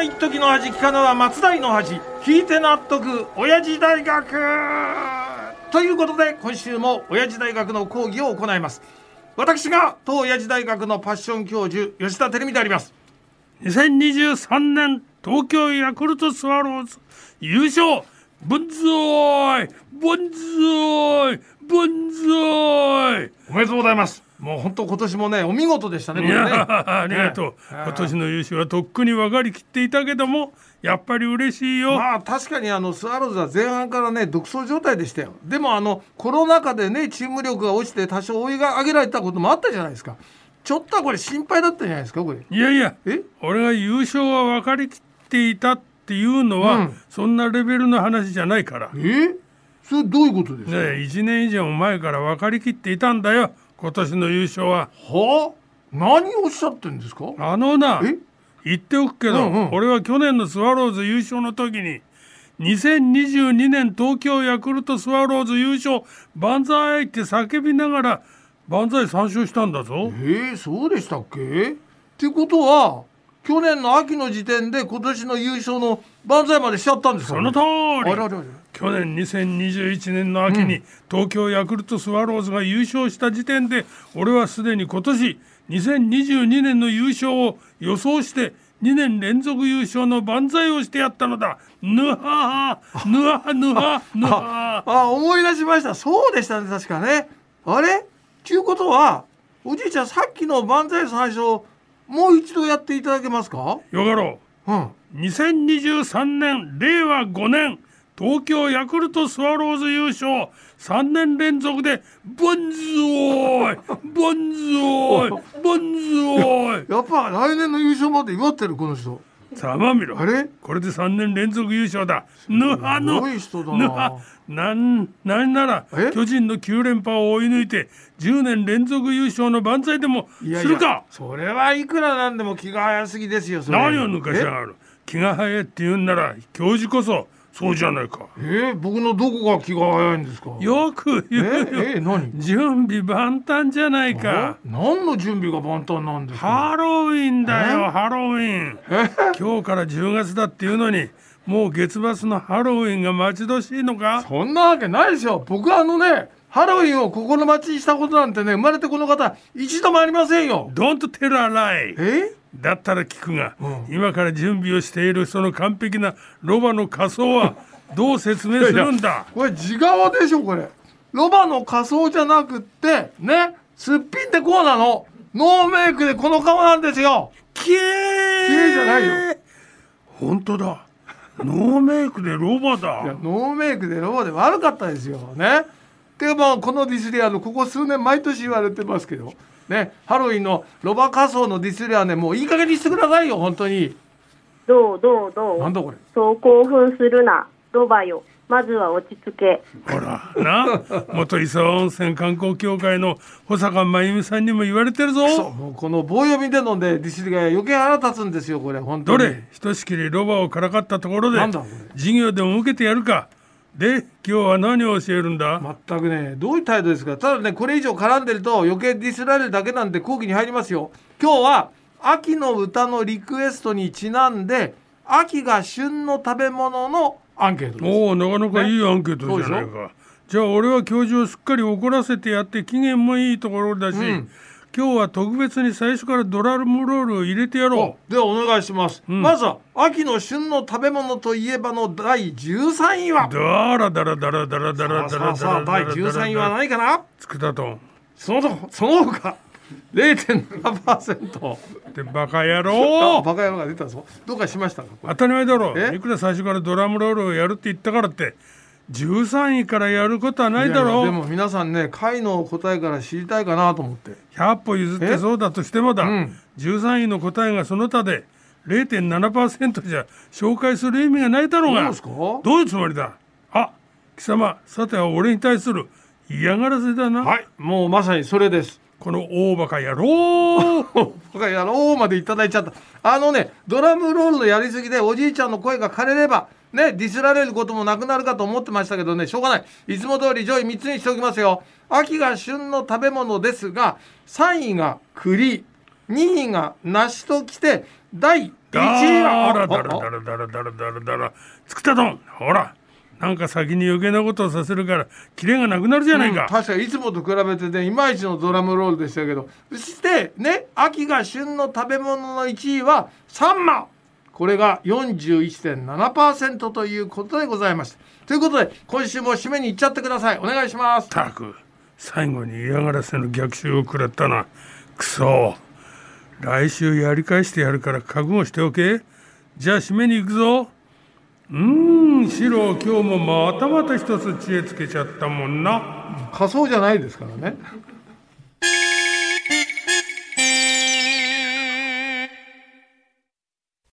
は一時の恥聞かぬは松代の恥聞いて納得親父大学。ということで今週も親父大学の講義を行います。私が当親父大学のパッション教授吉田照美であります。2023年東京ヤクルトスワローズ優勝。ブンズオイブンズオイブンズオイおめでとうございます。もう本当今年もねお見事でしたねいやありがとう、ね今年の優勝はとっくに分かりきっていたけどもやっぱり嬉しいよ、まあ確かにあのスワローズは前半からね独走状態でしたよ。でもあのコロナ禍でねチーム力が落ちて多少追いが上げられたこともあったじゃないですか。ちょっとはこれ心配だったんじゃないですかこれ。いやいやえ？俺が優勝は分かりきっていたっていうのは、うん。そんなレベルの話じゃないから、ね、え？それどういうことですか、1年以上前から分かりきっていたんだよ。今年の優勝は。はあ？何をおっしゃってんですか？あのなえ？言っておくけど、うんうん。俺は去年のスワローズ優勝の時に2022年東京ヤクルトスワローズ優勝万歳って叫びながら万歳参照したんだぞ。えー、そうでしたっけ？ってことは去年の秋の時点で今年の優勝の万歳までしちゃったんですか、その通り。去年2021年の秋に東京ヤクルトスワローズが優勝した時点で俺はすでに今年2022年の優勝を予想して2年連続優勝の万歳をしてやったのだ。ぬははぬはぬはぬはあ思い出しました。そうでしたね確かね。あれ？ちゅうことはおじいちゃんさっきの万歳最初もう一度やっていただけますか？よかろう。ん。う2023年令和5年東京ヤクルトスワローズ優勝。3年連続でボンズオーイボンズオーイボンズオーイ。やっぱ来年の優勝まで祝ってるこの人ざまみろ。あれ？これで3年連続優勝だ。ぬはすぬは。ななんなんならえ？巨人の9連覇を追い抜いて10年連続優勝の万歳でもするか？それはいくらなんでも気が早すぎですよ何を抜かしやがる。気が早いって言うんなら教授こそそうじゃないか。ええ僕のどこが気が早いんですか？よく言うよ。ええ何？準備万端じゃないか。何の準備が万端なんですか？ハロウィンだよえ？ハロウィン。今日から10月だっていうのにもう月末のハロウィンが待ち遠しいのか？そんなわけないですよ。僕はあのねハロウィンを心待ちにしたことなんてね生まれてこの方一度もありませんよ。Don't tell a lie え？だったら聞くが、うん。今から準備をしているその完璧なロバの仮装はどう説明するんだ？これ地顔でしょこれ。ロバの仮装じゃなくってねすっぴんでこうなの。ノーメイクでこの顔なんですよ。きれい綺麗じゃないよ。本当だ。ノーメイクでロバいやだノーメイクでロバで悪かったですよ。ね。でまあこのディスリアのここ数年毎年言われてますけどねハロウィンのロバ仮装のディスりはねもういい加減にしてくださいよ本当に。どうどうどう？なんだこれ。そう興奮するなロバよ。まずは落ち着け。ほらな元磯温泉観光協会の保坂真由美さんにも言われてるぞ。そうもうこの棒読みでのねディスリア余計腹立つんですよこれ本当に。どれ？ひとしきりロバをからかったところでなんだこれ。授業でも受けてやるかで今日は何を教えるんだ、全くねどういう態度ですか？ただねこれ以上絡んでると余計ディスられるだけなんで講義に入りますよ。今日は秋の歌のリクエストにちなんで秋が旬の食べ物のアンケートです。おおなかなかいいアンケートじゃないか。じゃあ俺は教授をすっかり怒らせてやって機嫌もいいところだし、ん今日は特別に最初からドラムロールを入れてやろではお願いします、ん。まずは秋の旬の食べ物といえばの第13位は？うだらだらだらだらだらださらあさあ第13位は何かな？つくだとんそのその他0.7%でバカ野あ郎。バカ野郎が出たぞ。どうかしましたか？当たり前だろ。え？いくら最初からドラムロールをやるって言ったからって13位からやることはないだろいやいやでも皆さんね回の答えから知りたいかなと思って。100歩譲ってえそうだとしてもだ、うん。13位の答えがその他で0.7%じゃ紹介する意味がないだろうが。どうですか？どういうつもりだ？あ貴様さては俺に対する嫌がらせだな、はいもうまさにそれですこの大バカ野郎。バカ野郎までいただいちゃった。あのねドラムロールのやりすぎでおじいちゃんの声が枯れればねディスられることもなくなるかと思ってましたけどねしょうがない。いつも通り上位3つにしておきますよ。秋が旬の食べ物ですが3位が栗2位が梨ときて第だ1位はらだらだらだらだらだらだらつくたどんほらなんか先に余計なことをさせるからキレがなくなるじゃないか、うん確かにいつもと比べてねいまいちのドラムロールでしたけど。そしてね秋が旬の食べ物の1位はサンマ。これが41.7%ということでございましたということで今週も締めに行っちゃってください。お願いします。たく最後に嫌がらせの逆襲を食らったな。くそ来週やり返してやるから覚悟しておけ。じゃあ締めに行くぞうーんシロ今日もまたまた一つ知恵つけちゃったもんな。仮装じゃないですからね。